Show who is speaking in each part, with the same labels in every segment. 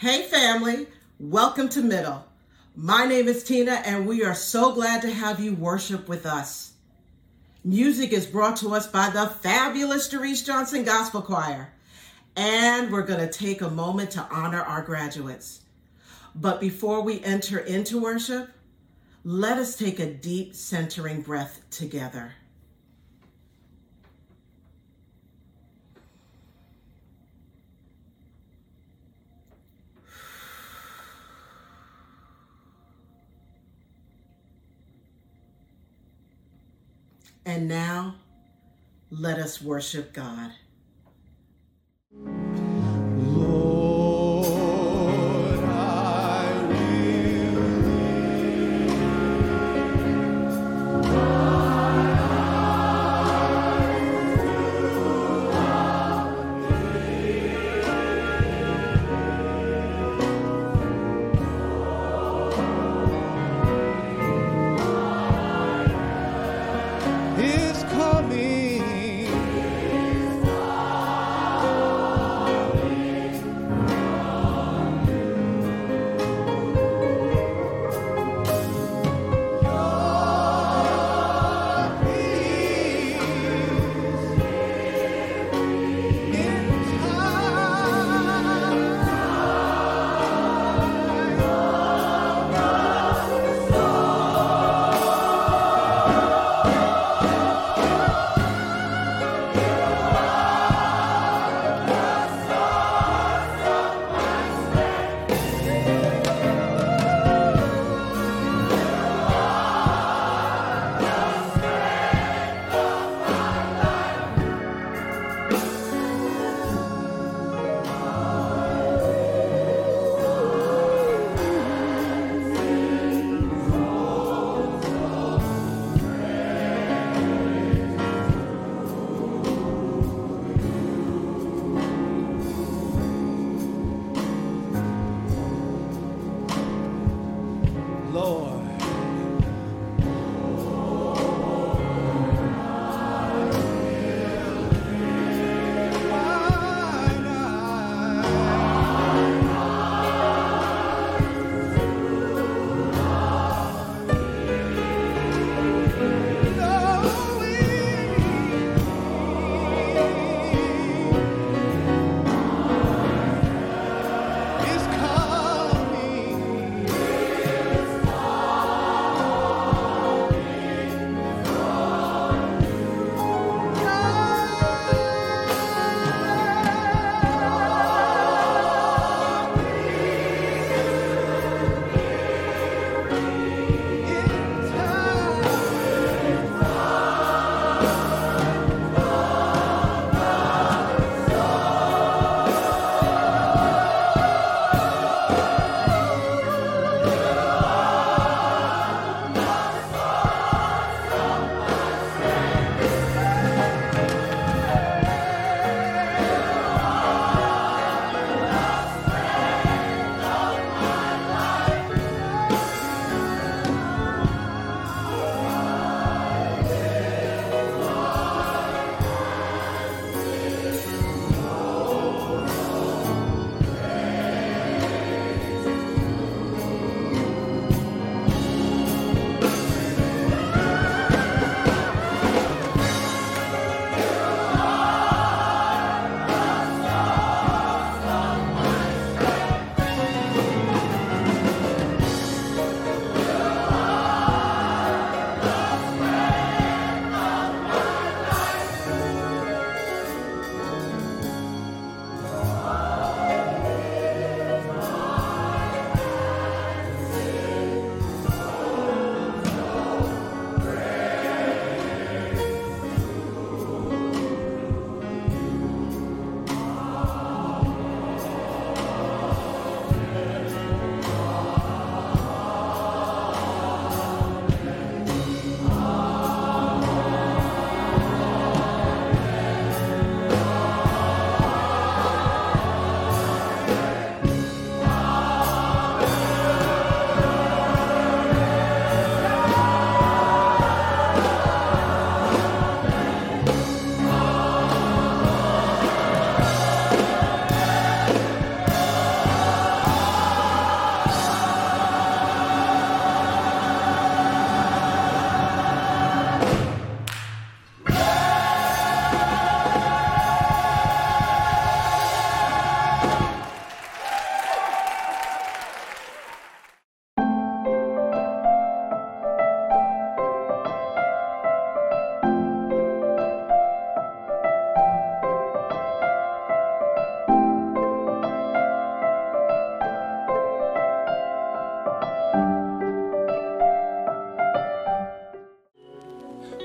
Speaker 1: Hey, family, welcome to Middle. My name is Tina, and we are so glad to have you worship with us. Music is brought to us by the fabulous Doris Johnson Gospel Choir, and we're going to take a moment to honor our graduates. But before we enter into worship, let us take a deep centering breath together. And now, let us worship God.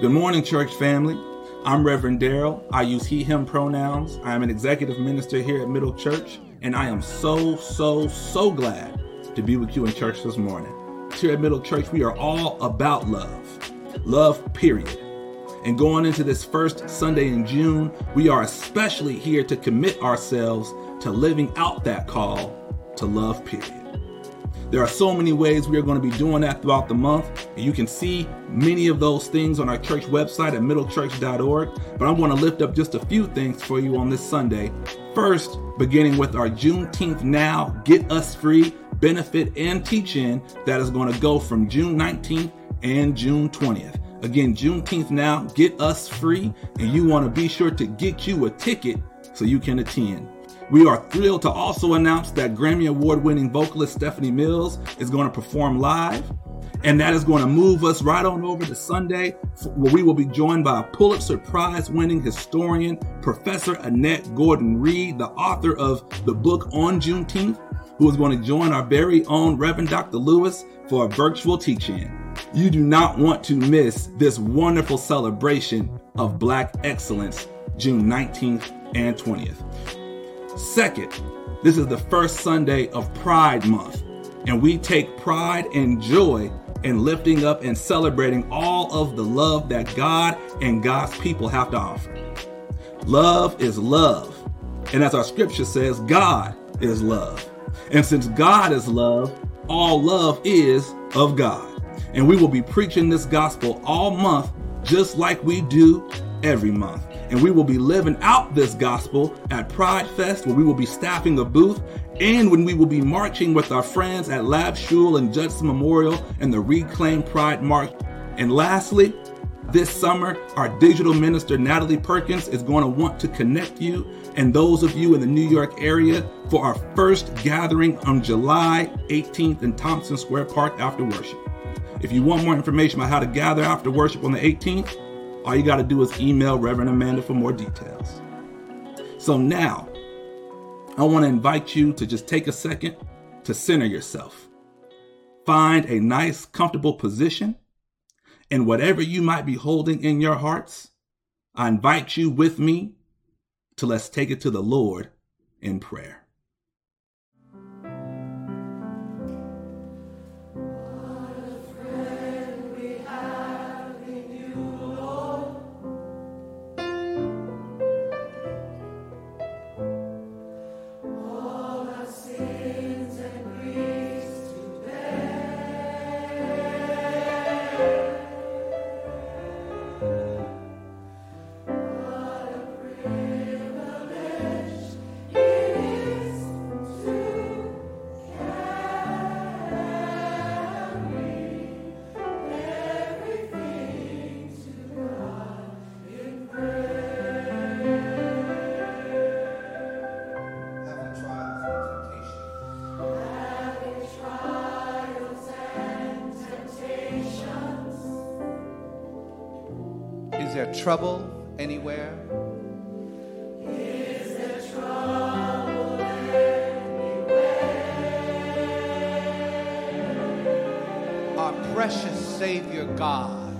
Speaker 2: Good morning, church family. I'm Reverend Daryl. I use he, him pronouns. I am an executive minister here at Middle Church, and I am so, so, so glad to be with you in church this morning. Here at Middle Church, we are all about love. Love, period. And going into this first Sunday in June, we are especially here to commit ourselves to living out that call to love, period. There are so many ways we are going to be doing that throughout the month, and you can see many of those things on our church website at middlechurch.org. But I'm going to lift up just a few things for you on this Sunday. First, beginning with our Juneteenth Now Get Us Free benefit and teach in that is going to go from June 19th and June 20th. Again, Juneteenth Now Get Us Free, and you want to be sure to get you a ticket so you can attend. We are thrilled to also announce that Grammy Award winning vocalist Stephanie Mills is going to perform live. And that is going to move us right on over to Sunday, where we will be joined by a Pulitzer Prize winning historian, Professor Annette Gordon Reed, the author of the book on Juneteenth, who is going to join our very own Reverend Dr. Lewis for a virtual teaching. You do not want to miss this wonderful celebration of Black excellence June 19th and 20th. Second, this is the first Sunday of Pride Month, and we take pride and joy in lifting up and celebrating all of the love that God and God's people have to offer. Love is love. And as our scripture says, God is love. And since God is love, all love is of God. And we will be preaching this gospel all month, just like we do every month. And we will be living out this gospel at Pride Fest, where we will be staffing a booth, and when we will be marching with our friends at Lab Shul and Judson Memorial and the Reclaim Pride March. And lastly, this summer, our digital minister, Natalie Perkins, is going to want to connect you and those of you in the New York area for our first gathering on July 18th in Tompkins Square Park after worship. If you want more information about how to gather after worship on the 18th, all you got to do is email Reverend Amanda for more details. So now, I want to invite you to just take a second to center yourself. Find a nice, comfortable position. And whatever you might be holding in your hearts, I invite you with me to let's take it to the Lord in prayer.
Speaker 3: Trouble anywhere?
Speaker 4: Is there trouble anywhere?
Speaker 3: Our precious Savior God.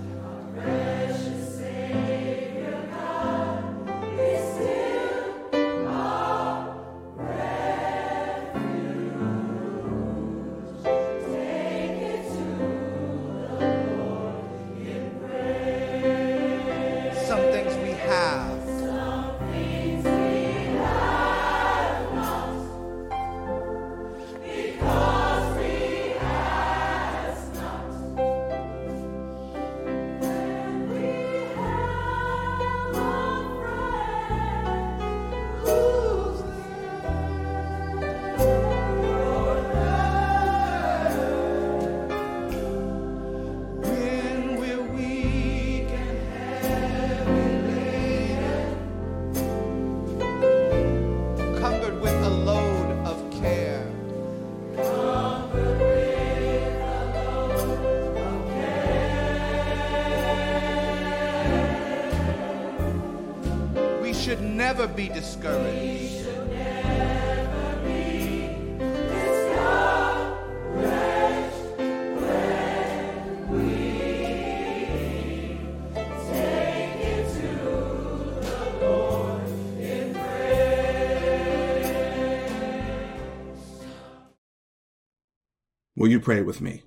Speaker 2: You pray with me?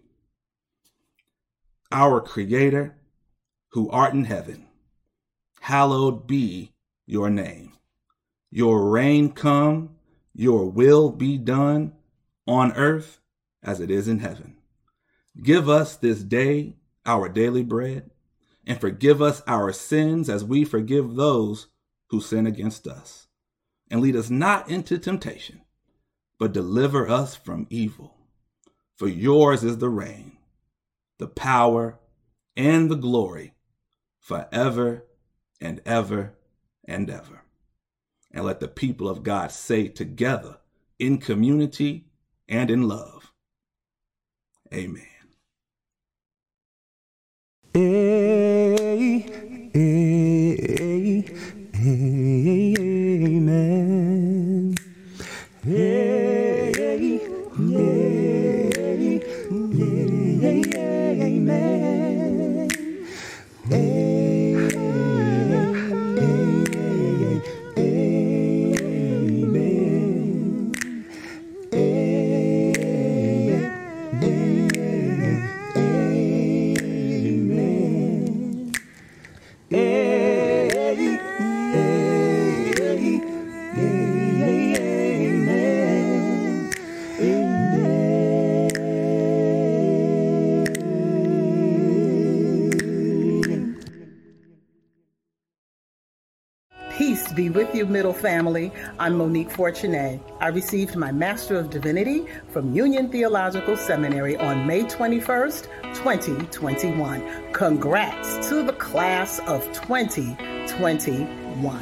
Speaker 2: Our Creator, who art in heaven, hallowed be your name. Your reign come, your will be done on earth as it is in heaven. Give us this day our daily bread, and forgive us our sins as we forgive those who sin against us. And lead us not into temptation, but deliver us from evil. For yours is the reign, the power, and the glory forever and ever and ever. And let the people of God say together in community and in love, Amen.
Speaker 5: Amen.
Speaker 6: I'm Monique Fortuné. I received my Master of Divinity from Union Theological Seminary on May 21st, 2021. Congrats to the class of 2021.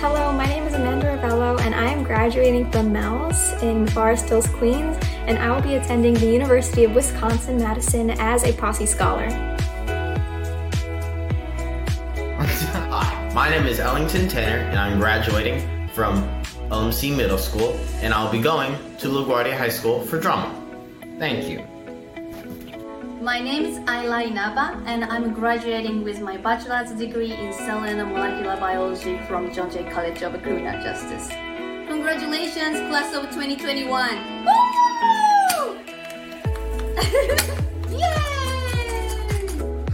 Speaker 7: Hello, my name is Amanda Ravello, and I am graduating from MELS in Forest Hills, Queens, and I will be attending the University of Wisconsin Madison as a Posse Scholar.
Speaker 8: Hi, my name is Ellington Tanner, and I'm graduating from OMC Middle School, and I'll be going to LaGuardia High School for drama. Thank you.
Speaker 9: My name is Ayla Inaba, and I'm graduating with my bachelor's degree in cell and molecular biology from John Jay College of Criminal Justice. Congratulations, class of 2021! Woo! Yay!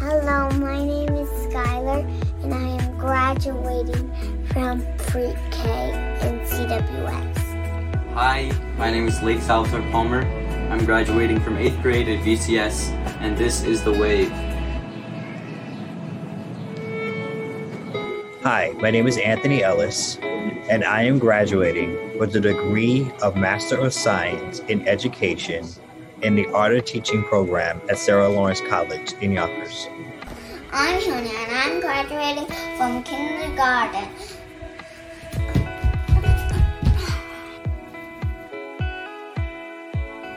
Speaker 10: Hello, my name is Skylar, and I am graduating from pre-K in CWS.
Speaker 11: Hi, my name is Lake Salvatore Palmer. I'm graduating from 8th grade at VCS, and this is The Wave.
Speaker 12: Hi, my name is Anthony Ellis, and I am graduating with a degree of Master of Science in Education in the Art of Teaching program at Sarah Lawrence College in Yonkers.
Speaker 10: I'm Sonia, and I'm graduating from kindergarten.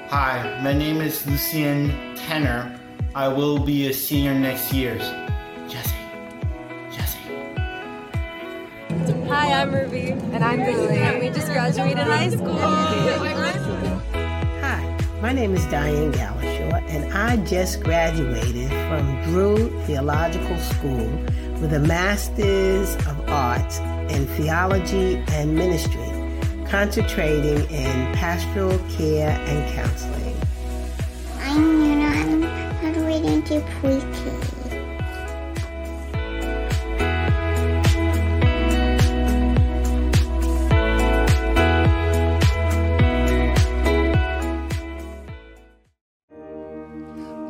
Speaker 13: Hi, my name is Lucien Tenner. I will be a senior next year. Jesse. Jesse.
Speaker 14: Hi, I'm Ruby. And I'm Billy. And we just graduated high school.
Speaker 15: Hi, my name is Diane Galashaw, and I just graduated from Drew Theological School with a Master's of Arts in Theology and Ministry, concentrating in pastoral care and counseling.
Speaker 10: I'm Yuna, I'm graduating to pre-K.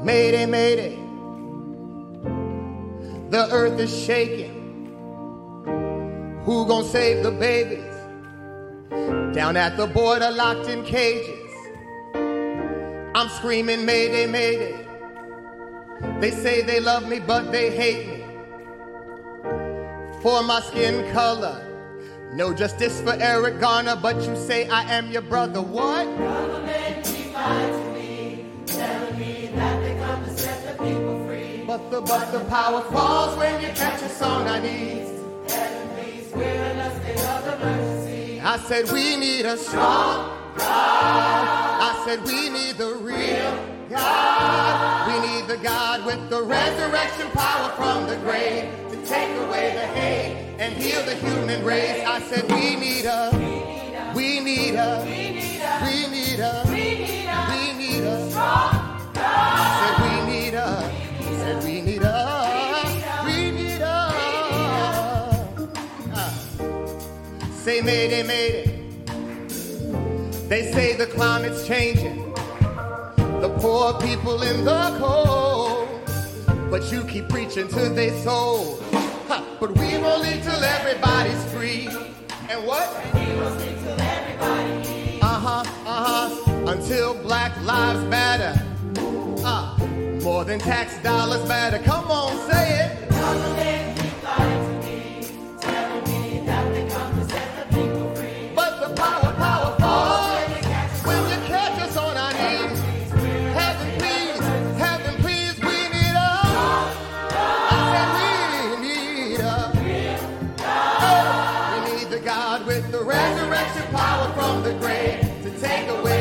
Speaker 3: Mayday, mayday. The earth is shaking. Who gonna save the babies? Down at the border, locked in cages. I'm screaming, mayday, mayday. They say they love me, but they hate me. For my skin color. No justice for Eric Garner, but you say I am your brother. What?
Speaker 4: Government divides me, telling me that they come to set the people free.
Speaker 3: But the but the power falls when you catch us on our knees.
Speaker 4: Heaven, please, we're
Speaker 3: I said we need a strong God. I said we need the real God. We need the God with the resurrection power from the grave to take away the hate and heal the human race. I said we need a, we need a, we need a, we need a, we need a, we need a strong God. I said we need a, said we need a. They say the climate's changing. The poor people in the cold. But you keep preaching to their soul. Ha, but we won't leave till everybody's free. And what? Uh-huh, uh-huh. Until black lives matter. Uh, more than tax dollars matter. Come on, say it. God with the resurrection power from the grave to take away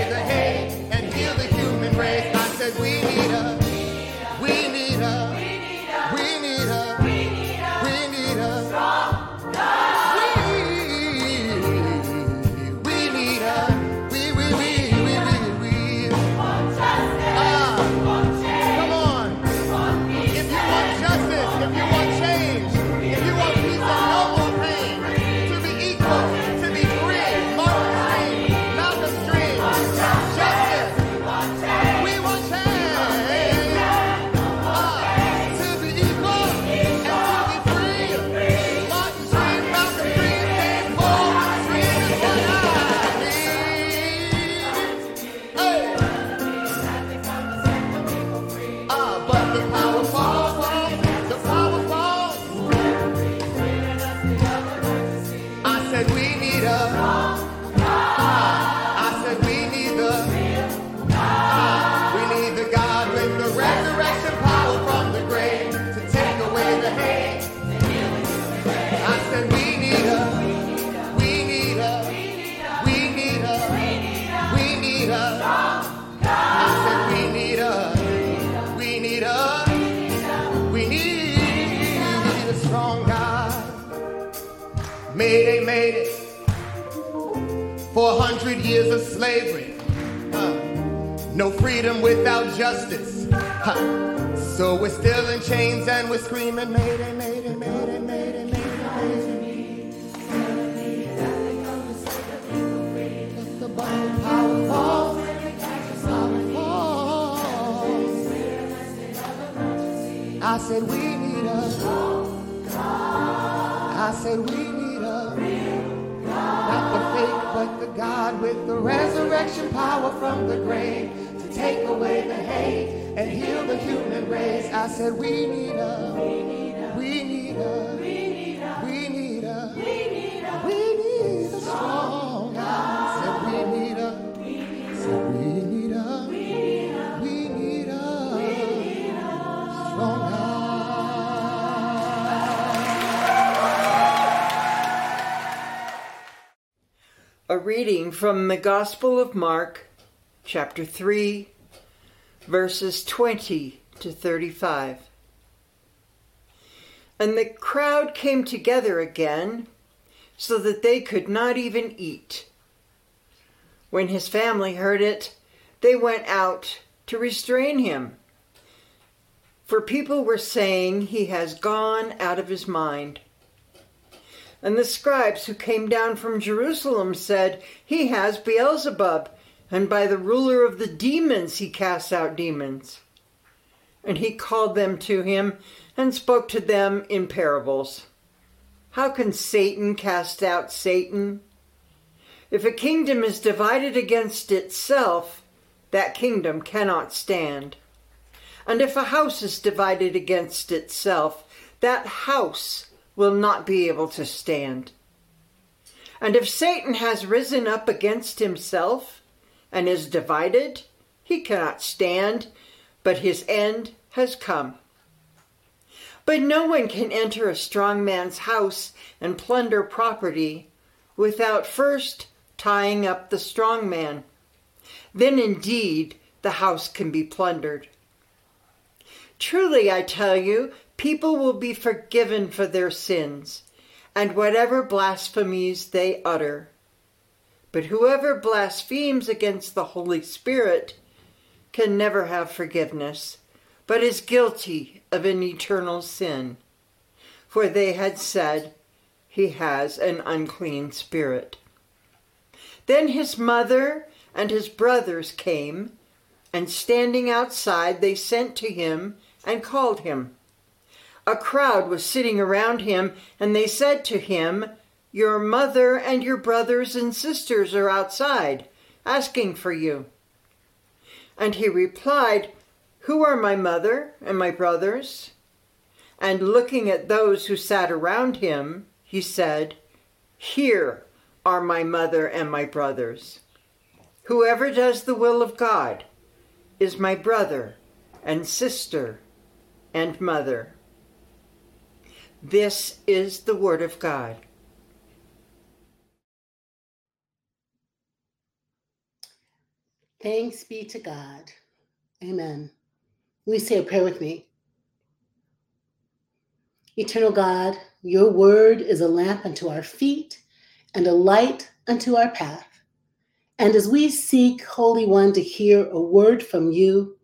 Speaker 3: freedom without justice. Huh. So we're still in chains and we're screaming, mayday, mayday, mayday, mayday. I said we need a. I said we need a. Not the fake, but the God with the resurrection power from the grave take away the hate and heal the human race. I said we need a. We need a. We need a. We need a. We need a strong God. Said we need a. We need a. We need a strong God.
Speaker 16: A reading from the Gospel of Mark, chapter 3, verses 20 to 35. And the crowd came together again, so that they could not even eat. When his family heard it, they went out to restrain him. For people were saying he has gone out of his mind. And the scribes who came down from Jerusalem said, He has Beelzebub, and by the ruler of the demons he casts out demons. And he called them to him and spoke to them in parables. How can Satan cast out Satan? If a kingdom is divided against itself, that kingdom cannot stand. And if a house is divided against itself, that house will not be able to stand. And if Satan has risen up against himself and is divided, he cannot stand, but his end has come. But no one can enter a strong man's house and plunder property without first tying up the strong man. Then indeed the house can be plundered. Truly, I tell you, people will be forgiven for their sins and whatever blasphemies they utter. But whoever blasphemes against the Holy Spirit can never have forgiveness, but is guilty of an eternal sin. For they had said, he has an unclean spirit. Then his mother and his brothers came, and standing outside, they sent to him and called him. A crowd was sitting around him, and they said to him, Your mother and your brothers and sisters are outside, asking for you. And he replied, Who are my mother and my brothers? And looking at those who sat around him, he said, Here are my mother and my brothers. Whoever does the will of God is my brother and sister and mother. This is the Word of God.
Speaker 17: Thanks be to God. Amen. We say a prayer with me. Eternal God, your word is a lamp unto our feet and a light unto our path. And as we seek, Holy One, to hear a word from you,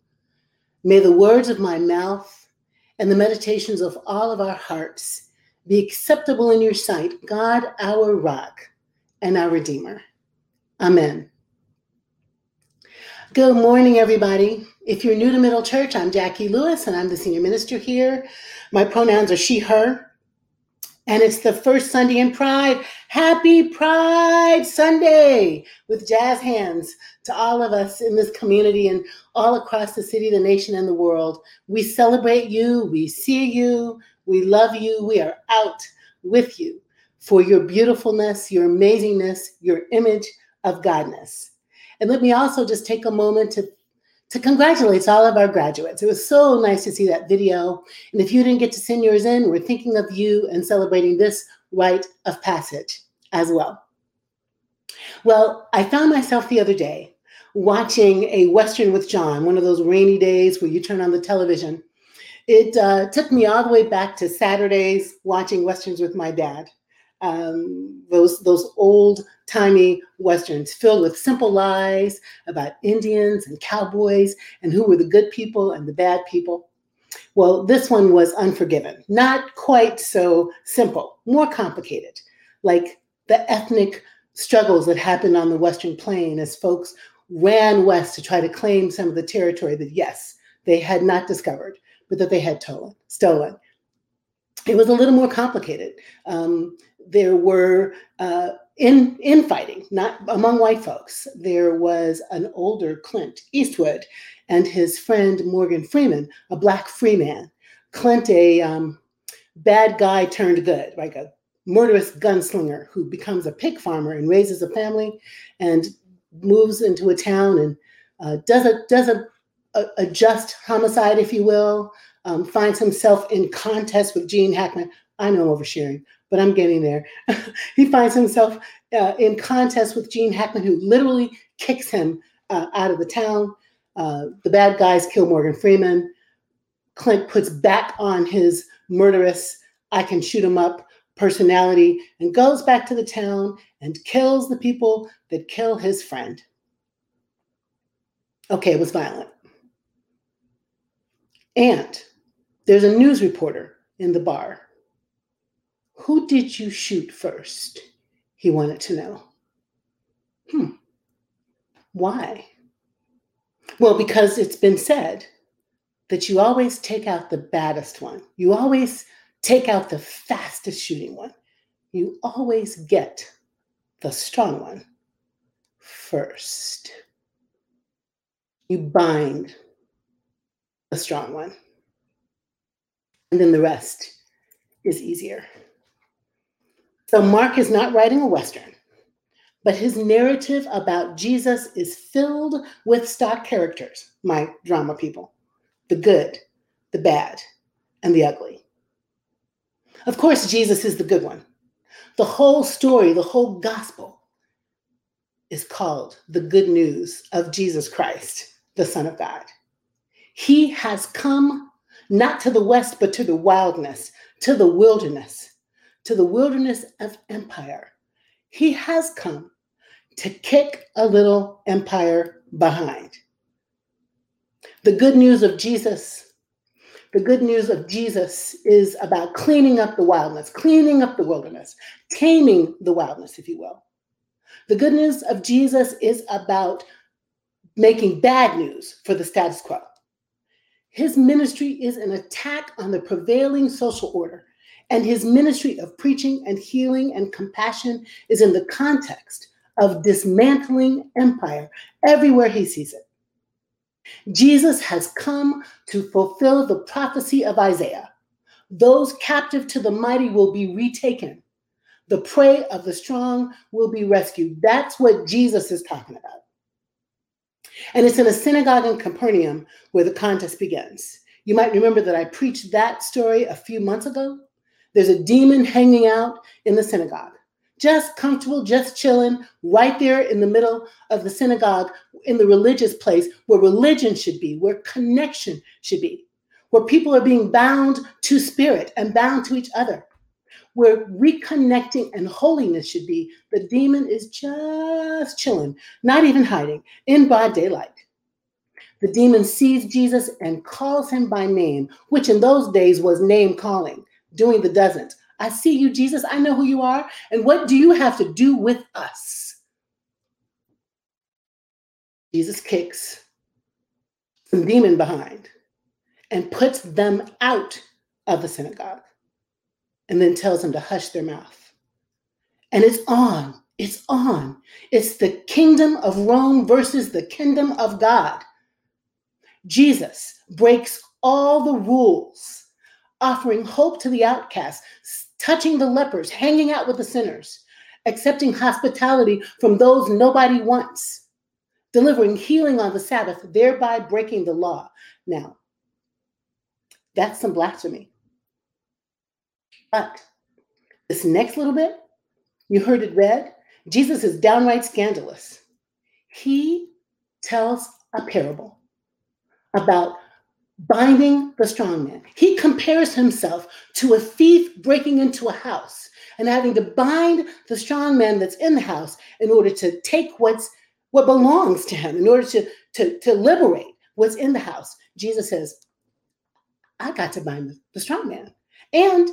Speaker 17: may the words of my mouth and the meditations of all of our hearts be acceptable in your sight, God, our rock and our Redeemer. Amen. Good morning, everybody. If you're new to Middle Church, I'm Jacqui Lewis, and I'm the senior minister here. My pronouns are she, her, and it's the first Sunday in Pride. Happy Pride Sunday with jazz hands to all of us in this community and all across the city, the nation, and the world. We celebrate you, we see you, we love you, we are out with you for your beautifulness, your amazingness, your image of Godness. And let me also just take a moment to to congratulate all of our graduates. It was so nice to see that video. And if you didn't get to send yours in, we're thinking of you and celebrating this rite of passage as well. Well, I found myself the other day watching a Western with John, one of those rainy days where you turn on the television. It uh, took me all the way back to Saturdays watching Westerns with my dad um, those those old timey westerns filled with simple lies about Indians and cowboys and who were the good people and the bad people. Well, this one was Unforgiven, not quite so simple, more complicated, like the ethnic struggles that happened on the Western Plain as folks ran west to try to claim some of the territory that, yes, they had not discovered, but that they had stolen. stolen. It was a little more complicated. Um, there were uh, in infighting, not among white folks. There was an older Clint Eastwood and his friend Morgan Freeman, a black free man. Clint, a um, bad guy turned good, like a murderous gunslinger who becomes a pig farmer and raises a family and moves into a town and uh, does a does a, a, a, just homicide, if you will. Um, finds himself in contest with Gene Hackman. I know I'm oversharing, but I'm getting there. he finds himself uh, in contest with Gene Hackman, who literally kicks him uh, out of the town. Uh, the bad guys kill Morgan Freeman. Clint puts back on his murderous, I can shoot him up personality and goes back to the town and kills the people that kill his friend. Okay, it was violent. And there's a news reporter in the bar who did you shoot first? He wanted to know. Hmm. Why? Well, because it's been said that you always take out the baddest one. You always take out the fastest shooting one. You always get the strong one first. You bind the strong one. And then the rest is easier. So Mark is not writing a Western, but his narrative about Jesus is filled with stock characters, my drama people the good, the bad, and the ugly. Of course, Jesus is the good one. The whole story, the whole gospel is called the good news of Jesus Christ, the Son of God. He has come not to the west, but to the wildness, to the wilderness to the wilderness of empire. He has come to kick a little empire behind. The good news of Jesus The good news of Jesus is about cleaning up the wildness, cleaning up the wilderness, taming the wildness, if you will. The good news of Jesus is about making bad news for the status quo. His ministry is an attack on the prevailing social order, and his ministry of preaching and healing and compassion is in the context of dismantling empire everywhere he sees it. Jesus has come to fulfill the prophecy of Isaiah. Those captive to the mighty will be retaken. The prey of the strong will be rescued. That's what Jesus is talking about. And it's in a synagogue in Capernaum where the contest begins. You might remember that I preached that story a few months ago. There's a demon hanging out in the synagogue just comfortable, just chilling right there in the middle of the synagogue, in the religious place where religion should be, where connection should be, where people are being bound to spirit and bound to each other, where reconnecting and holiness should be. The demon is just chilling, not even hiding, in broad daylight. The demon sees Jesus and calls him by name, which in those days was name calling, doing the doesn't. I see you, Jesus. I know who you are. And what do you have to do with us? Jesus kicks some demon behind and puts them out of the synagogue and then tells them to hush their mouth. And it's on. It's on. It's the kingdom of Rome versus the kingdom of God. Jesus breaks all the rules, offering hope to the outcast, touching the lepers, hanging out with the sinners, accepting hospitality from those nobody wants, delivering healing on the Sabbath, thereby breaking the law. Now, that's some blasphemy. But this next little bit, you heard it read, Jesus is downright scandalous. He tells a parable about binding the strong man. He compares himself to a thief breaking into a house and having to bind the strong man that's in the house in order to take what's what belongs to him, in order to, to, to liberate what's in the house. Jesus says, I got to bind the strong man. And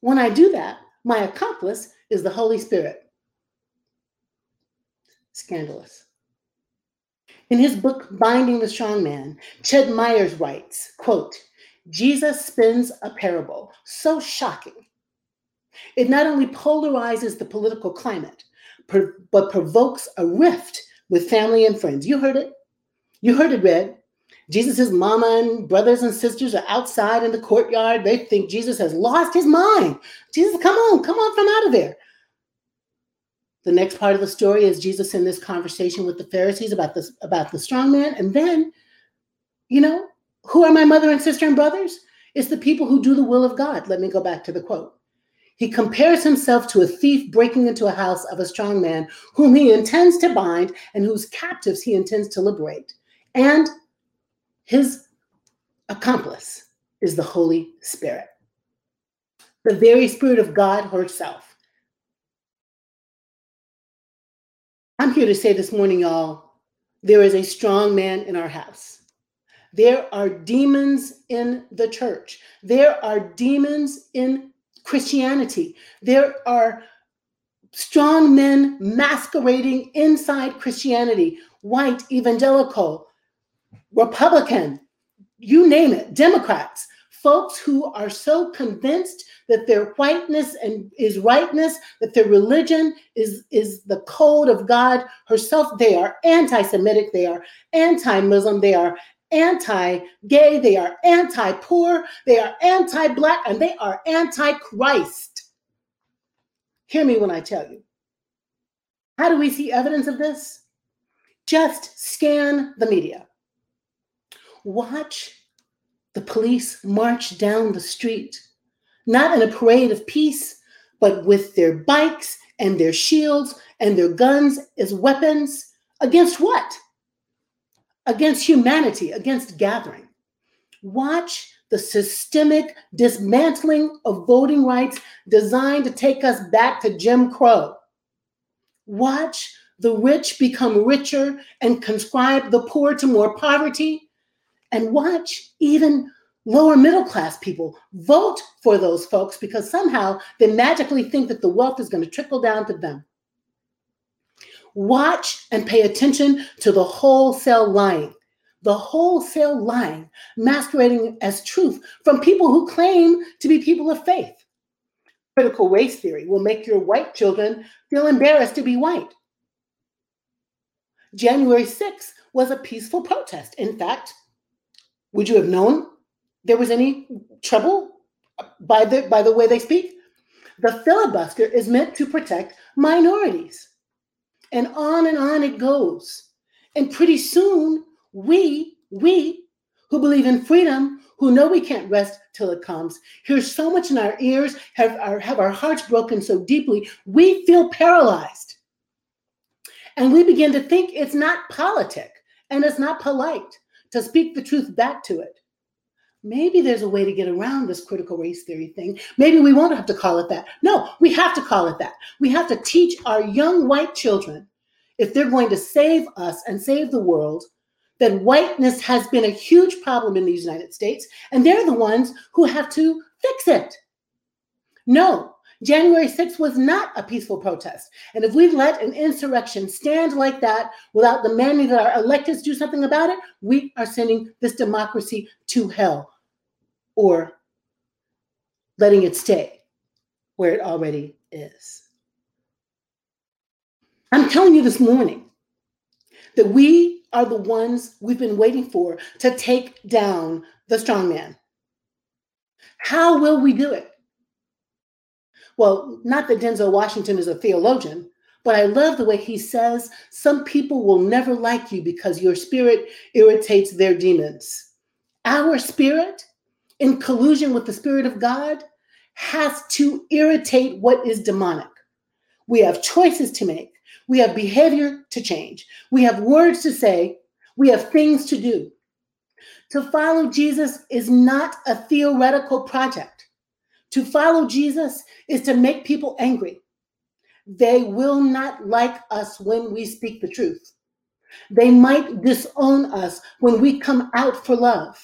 Speaker 17: when I do that, my accomplice is the Holy Spirit. Scandalous. In his book, Binding the Strong Man, Ched Myers writes, quote, Jesus spins a parable so shocking. It not only polarizes the political climate, but provokes a rift with family and friends. You heard it. You heard it read. Jesus' mama and brothers and sisters are outside in the courtyard. They think Jesus has lost his mind. Jesus, come on, come on from out of there. The next part of the story is Jesus in this conversation with the Pharisees about this about the strong man, and then, you know, who are my mother and sister and brothers? It's the people who do the will of God. Let me go back to the quote. He compares himself to a thief breaking into a house of a strong man whom he intends to bind and whose captives he intends to liberate. And his accomplice is the Holy Spirit, the very Spirit of God herself I'm here to say this morning, y'all, there is a strong man in our house. There are demons in the church. There are demons in Christianity. There are strong men masquerading inside Christianity, white, evangelical, Republican, you name it, Democrats, folks who are so convinced that their whiteness and is rightness, that their religion is, is the code of God herself. They are anti-Semitic, they are anti-Muslim, they are anti-gay, they are anti-poor, they are anti-black, and they are anti-Christ. Hear me when I tell you. How do we see evidence of this? Just scan the media. Watch the police march down the street not in a parade of peace, but with their bikes and their shields and their guns as weapons. Against what? Against humanity, against gathering. Watch the systemic dismantling of voting rights designed to take us back to Jim Crow. Watch the rich become richer and conscribe the poor to more poverty. And watch even lower middle class people. Vote for those folks because somehow they magically think that the wealth is going to trickle down to them. Watch and pay attention to the wholesale lying, the wholesale lying masquerading as truth from people who claim to be people of faith. Critical race theory will make your white children feel embarrassed to be white. January 6th was a peaceful protest. In fact, would you have known there was any trouble by the by the way they speak? The filibuster is meant to protect minorities. And on and on it goes. And pretty soon, we, we who believe in freedom, who know we can't rest till it comes, hear so much in our ears, have our, have our hearts broken so deeply, we feel paralyzed. And we begin to think it's not politic and it's not polite to speak the truth back to it. Maybe there's a way to get around this critical race theory thing. Maybe we won't have to call it that. No, we have to call it that. We have to teach our young white children, if they're going to save us and save the world, that whiteness has been a huge problem in the United States, and they're the ones who have to fix it. No, January 6th was not a peaceful protest. And if we let an insurrection stand like that without demanding that our electeds do something about it, we are sending this democracy to hell or letting it stay where it already is. I'm telling you this morning that we are the ones we've been waiting for to take down the strongman. How will we do it? Well, not that Denzel Washington is a theologian, but I love the way he says some people will never like you because your spirit irritates their demons. Our spirit, in collusion with the Spirit of God, has to irritate what is demonic. We have choices to make, we have behavior to change, we have words to say, we have things to do. To follow Jesus is not a theoretical project. To follow Jesus is to make people angry. They will not like us when we speak the truth. They might disown us when we come out for love.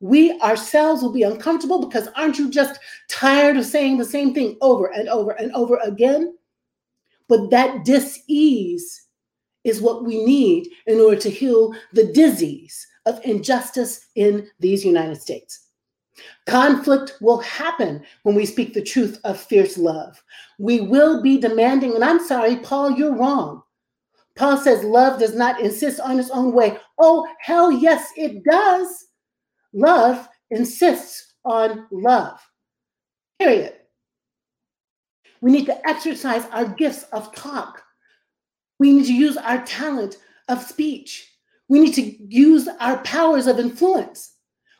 Speaker 17: We ourselves will be uncomfortable because aren't you just tired of saying the same thing over and over and over again? But that dis-ease is what we need in order to heal the disease of injustice in these United States. Conflict will happen when we speak the truth of fierce love. We will be demanding, and I'm sorry, Paul, you're wrong. Paul says love does not insist on its own way. Oh, hell yes, it does. Love insists on love. Period. We need to exercise our gifts of talk. We need to use our talent of speech. We need to use our powers of influence.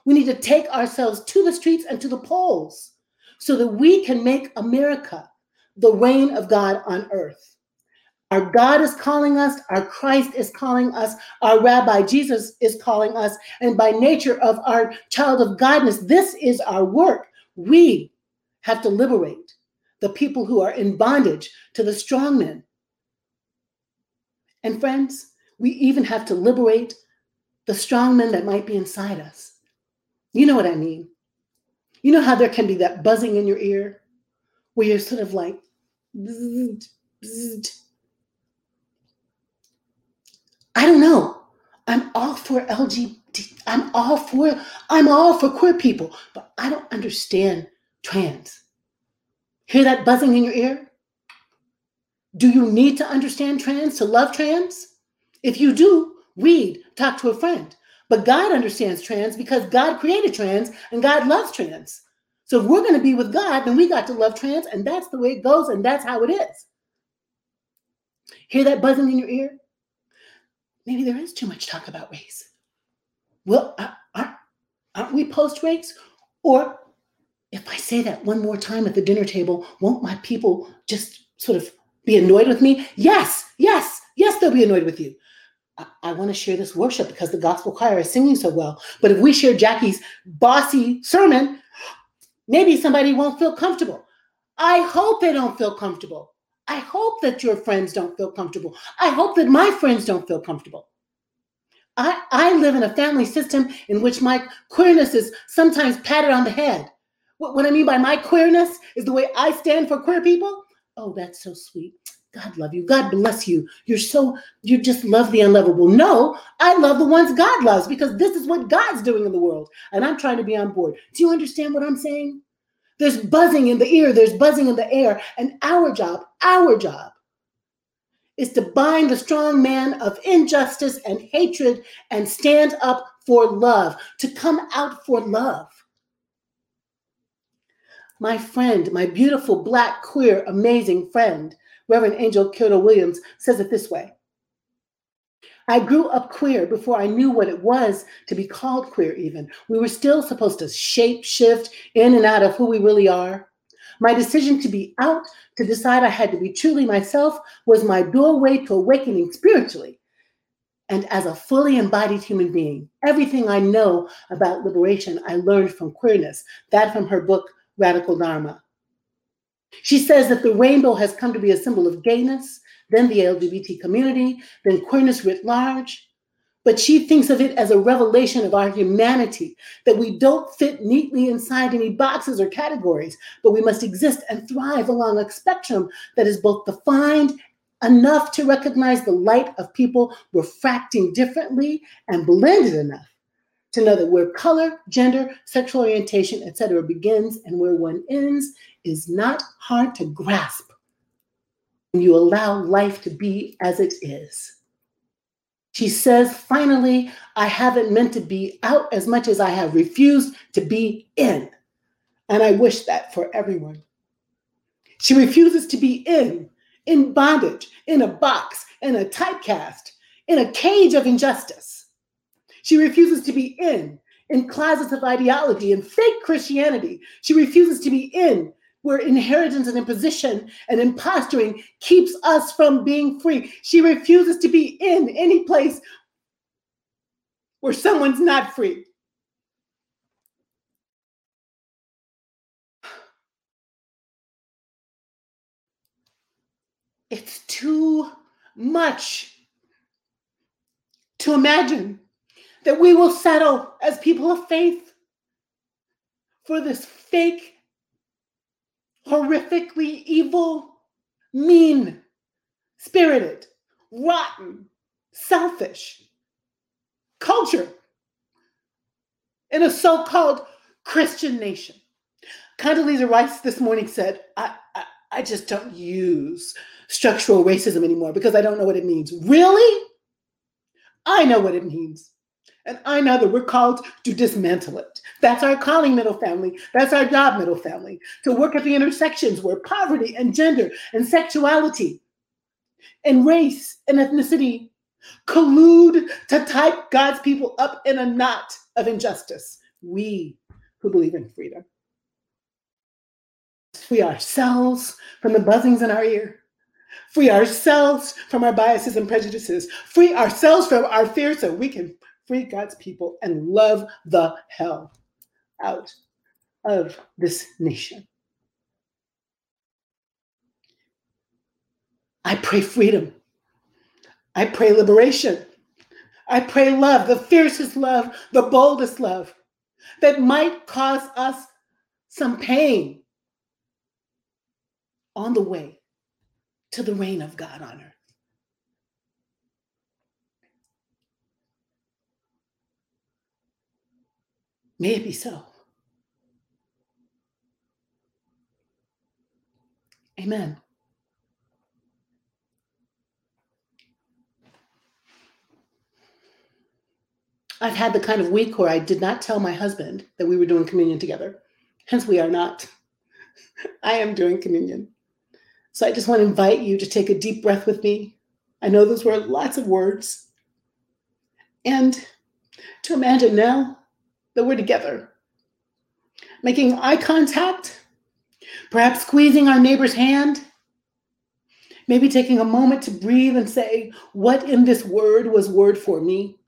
Speaker 17: We need to take ourselves to the streets and to the polls so that we can make America the reign of God on earth. Our God is calling us, our Christ is calling us, our Rabbi Jesus is calling us, and by nature of our child of Godness, this is our work. We have to liberate the people who are in bondage to the strongmen. And friends, we even have to liberate the strongmen that might be inside us. You know what I mean. You know how there can be that buzzing in your ear where you're sort of like, bzzzt, bzzzt. I don't know. I'm all for LGBT. I'm all for I'm all for queer people, but I don't understand trans. Hear that buzzing in your ear? Do you need to understand trans to love trans? If you do, read, talk to a friend. But God understands trans because God created trans and God loves trans. So if we're going to be with God, then we got to love trans, and that's the way it goes, and that's how it is. Hear that buzzing in your ear? Maybe there is too much talk about race. Well, aren't, aren't we post race? Or if I say that one more time at the dinner table, won't my people just sort of be annoyed with me? Yes, yes, yes, they'll be annoyed with you. I, want to share this worship because the gospel choir is singing so well. But if we share Jacqui's bossy sermon, maybe somebody won't feel comfortable. I hope they don't feel comfortable. I hope that your friends don't feel comfortable. I hope that my friends don't feel comfortable. I, I live in a family system in which my queerness is sometimes patted on the head. What, what I mean by my queerness is the way I stand for queer people. Oh, that's so sweet. God love you. God bless you. You're so, you just love the unlovable. No, I love the ones God loves because this is what God's doing in the world. And I'm trying to be on board. Do you understand what I'm saying? There's buzzing in the ear, there's buzzing in the air. And our job, our job is to bind the strong man of injustice and hatred and stand up for love, to come out for love. My friend, my beautiful, black, queer, amazing friend, Reverend Angel Kyodo Williams, says it this way I grew up queer before I knew what it was to be called queer, even. We were still supposed to shape shift in and out of who we really are. My decision to be out, to decide I had to be truly myself, was my doorway to awakening spiritually and as a fully embodied human being. Everything I know about liberation, I learned from queerness, that from her book, Radical Dharma. She says that the rainbow has come to be a symbol of gayness, then the LGBT community, then queerness writ large. But she thinks of it as a revelation of our humanity, that we don't fit neatly inside any boxes or categories, but we must exist and thrive along a spectrum that is both defined enough to recognize the light of people refracting differently and blended enough to know that where color, gender, sexual orientation, etc., begins and where one ends is not hard to grasp when you allow life to be as it is. She says, finally, I haven't meant to be out as much as I have refused to be in. And I wish that for everyone. She refuses to be in, in bondage, in a box, in a typecast, in a cage of injustice. She refuses to be in, in closets of ideology and fake Christianity. She refuses to be in, where inheritance and imposition and imposturing keeps us from being free. She refuses to be in any place where someone's not free. It's too much to imagine that we will settle as people of faith for this fake horrifically evil, mean, spirited, rotten, selfish culture in a so called Christian nation. Condoleezza Rice this morning said, I, I, I just don't use structural racism anymore because I don't know what it means. Really? I know what it means. And I know that we're called to dismantle it. That's our calling, middle family. That's our job, middle family, to work at the intersections where poverty and gender and sexuality and race and ethnicity collude to tie God's people up in a knot of injustice. We who believe in freedom. Free ourselves from the buzzings in our ear. Free ourselves from our biases and prejudices. Free ourselves from our fears so we can free God's people, and love the hell out of this nation. I pray freedom. I pray liberation. I pray love, the fiercest love, the boldest love that might cause us some pain on the way to the reign of God on earth. May it be so. Amen. I've had the kind of week where I did not tell my husband that we were doing communion together. Hence, we are not. I am doing communion. So I just want to invite you to take a deep breath with me. I know those were lots of words. And to imagine now that we're together, making eye contact, perhaps squeezing our neighbor's hand, maybe taking a moment to breathe and say, What in this word was word for me?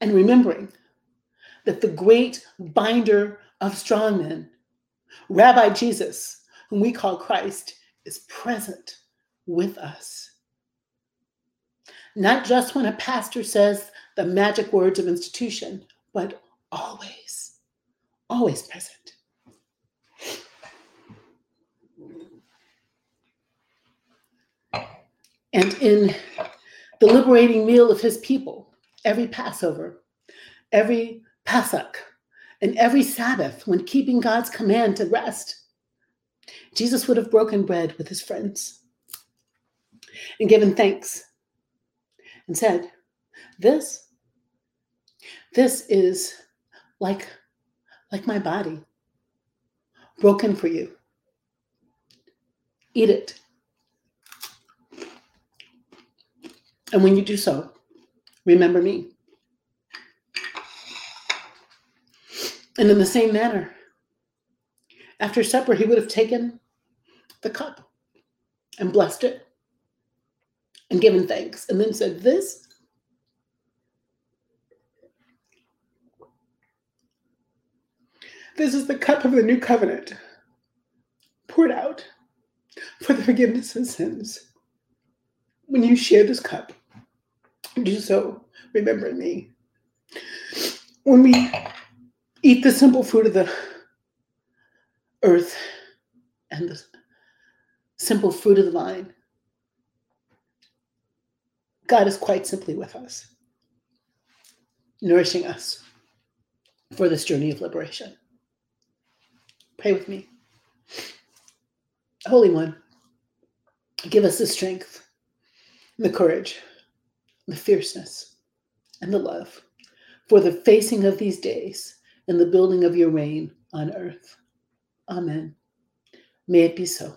Speaker 17: And remembering that the great binder of strong men, Rabbi Jesus, whom we call Christ, is present with us not just when a pastor says the magic words of institution, but always, always present. And in the liberating meal of his people, every Passover, every Pesach, and every Sabbath, when keeping God's command to rest, Jesus would have broken bread with his friends and given thanks and said, This, this is like, like my body, broken for you. Eat it. And when you do so, remember me. And in the same manner, after supper, he would have taken the cup and blessed it and given thanks, and then said, This This is the cup of the new covenant, poured out for the forgiveness of sins. When you share this cup, do so remembering me. When we eat the simple fruit of the earth and the simple fruit of the vine, God is quite simply with us, nourishing us for this journey of liberation. Pray with me. Holy One, give us the strength, the courage, the fierceness, and the love for the facing of these days and the building of your reign on earth. Amen. May it be so.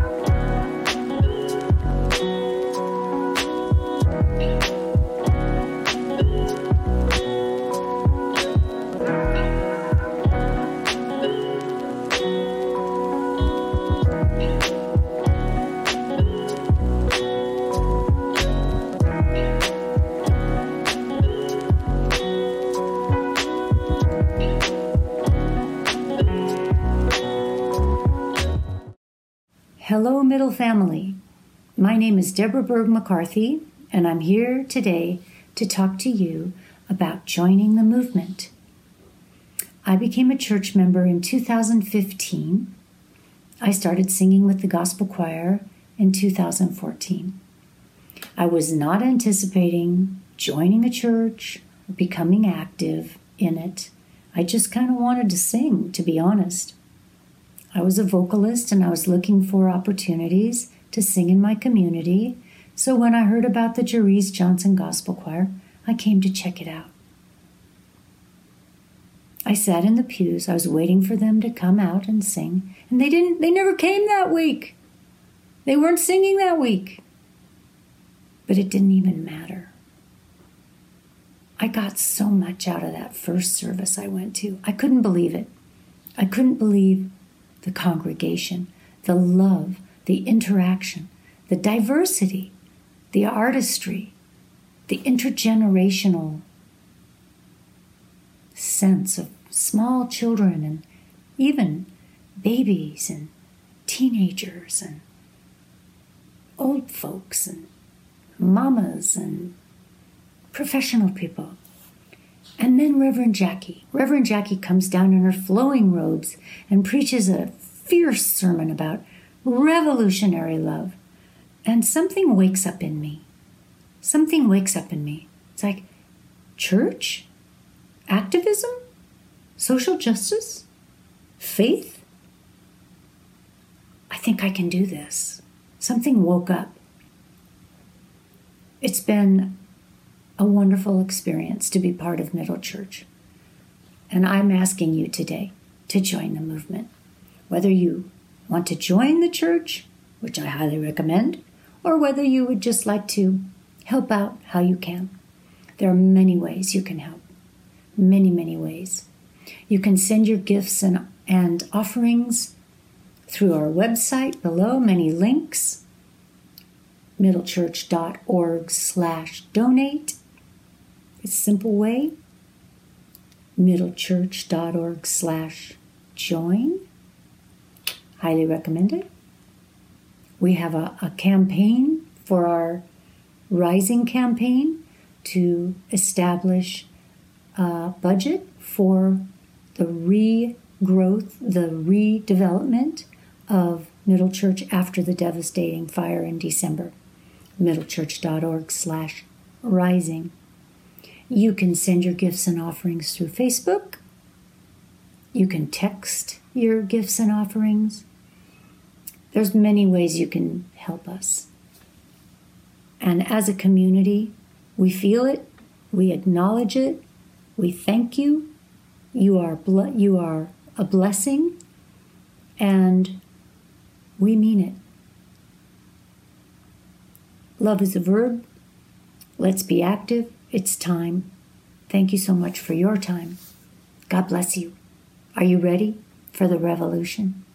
Speaker 18: Hello, Middle Family. My name is Deborah Berg McCarthy, and I'm here today to talk to you about joining the movement. I became a church member in 2015. I started singing with the gospel choir in 2014. I was not anticipating joining a church or becoming active in it. I just kind of wanted to sing, to be honest. I was a vocalist and I was looking for opportunities to sing in my community. So when I heard about the Jerese Johnson Gospel Choir, I came to check it out. I sat in the pews. I was waiting for them to come out and sing, and they didn't they never came that week. They weren't singing that week. But it didn't even matter. I got so much out of that first service I went to. I couldn't believe it. I couldn't believe the congregation, the love, the interaction, the diversity, the artistry, the intergenerational sense of small children and even babies and teenagers and old folks and mamas and professional people. And then Reverend Jacqui. Reverend Jacqui comes down in her flowing robes and preaches a fierce sermon about revolutionary love. And something wakes up in me. Something wakes up in me. It's like church, activism, social justice, faith. I think I can do this. Something woke up. It's been a wonderful experience to be part of Middle Church. And I'm asking you today to join the movement. Whether you want to join the church, which I highly recommend, or whether you would just like to help out how you can. There are many ways you can help. Many, many ways. You can send your gifts and, and offerings through our website below, many links middlechurch.org slash donate a simple way. Middlechurch.org slash join. Highly recommended.
Speaker 19: We have a, a campaign for our Rising campaign to establish a budget for the regrowth, the redevelopment of Middle Church after the devastating fire in December. middlechurch.org slash rising. You can send your gifts and offerings through Facebook. You can text your gifts and offerings. There's many ways you can help us. And as a community, we feel it, we acknowledge it, we thank you. You are you are a blessing and we mean it. Love is a verb. Let's be active. It's time. Thank you so much for your time. God bless you. Are you ready for the revolution?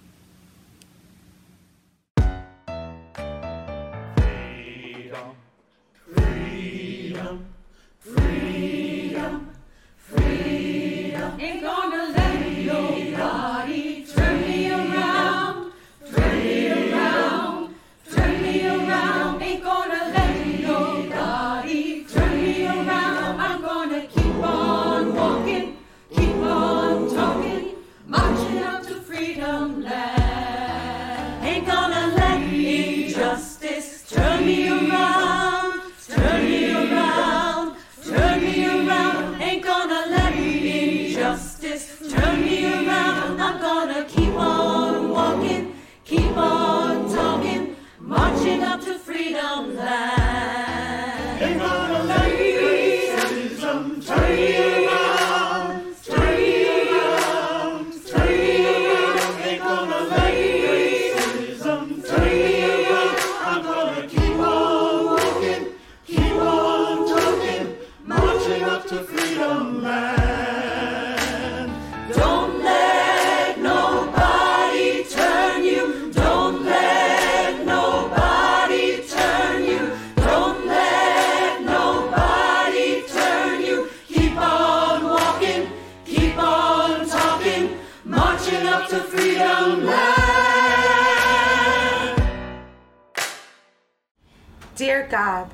Speaker 20: God,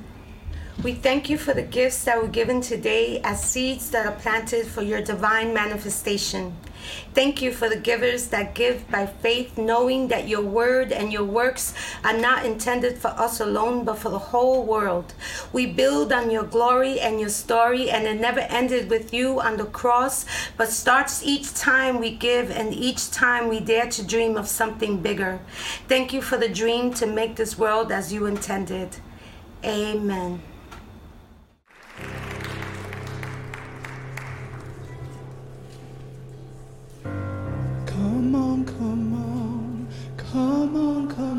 Speaker 20: we thank you for the gifts that were given today as seeds that are planted for your divine manifestation. Thank you for the givers that give by faith, knowing that your word and your works are not intended for us alone, but for the whole world. We build on your glory and your story, and it never ended with you on the cross, but starts each time we give and each time we dare to dream of something bigger. Thank you for the dream to make this world as you intended. Amen.
Speaker 5: Come on, come on, come on, come on,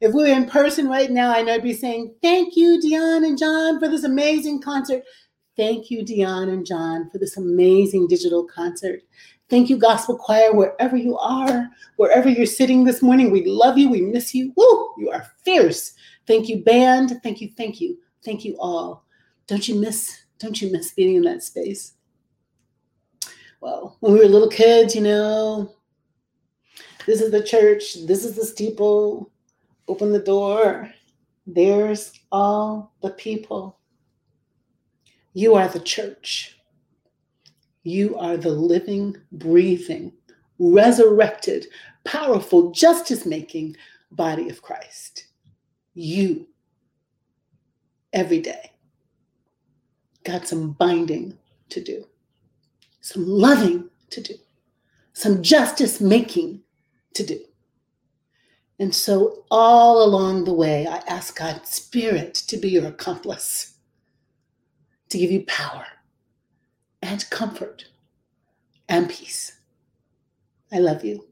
Speaker 17: If we were in person right now, I know I'd be saying, Thank you, Dion and John, for this amazing concert. Thank you, Dion and John, for this amazing digital concert. Thank you, Gospel Choir, wherever you are, wherever you're sitting this morning. We love you. We miss you. Woo! You are fierce. Thank you, band. Thank you, thank you, thank you all. Don't you miss, don't you miss being in that space? Well, when we were little kids, you know, this is the church, this is the steeple. Open the door. There's all the people. You are the church. You are the living, breathing, resurrected, powerful, justice making body of Christ. You, every day, got some binding to do, some loving to do, some justice making to do. And so, all along the way, I ask God's Spirit to be your accomplice, to give you power and comfort and peace. I love you.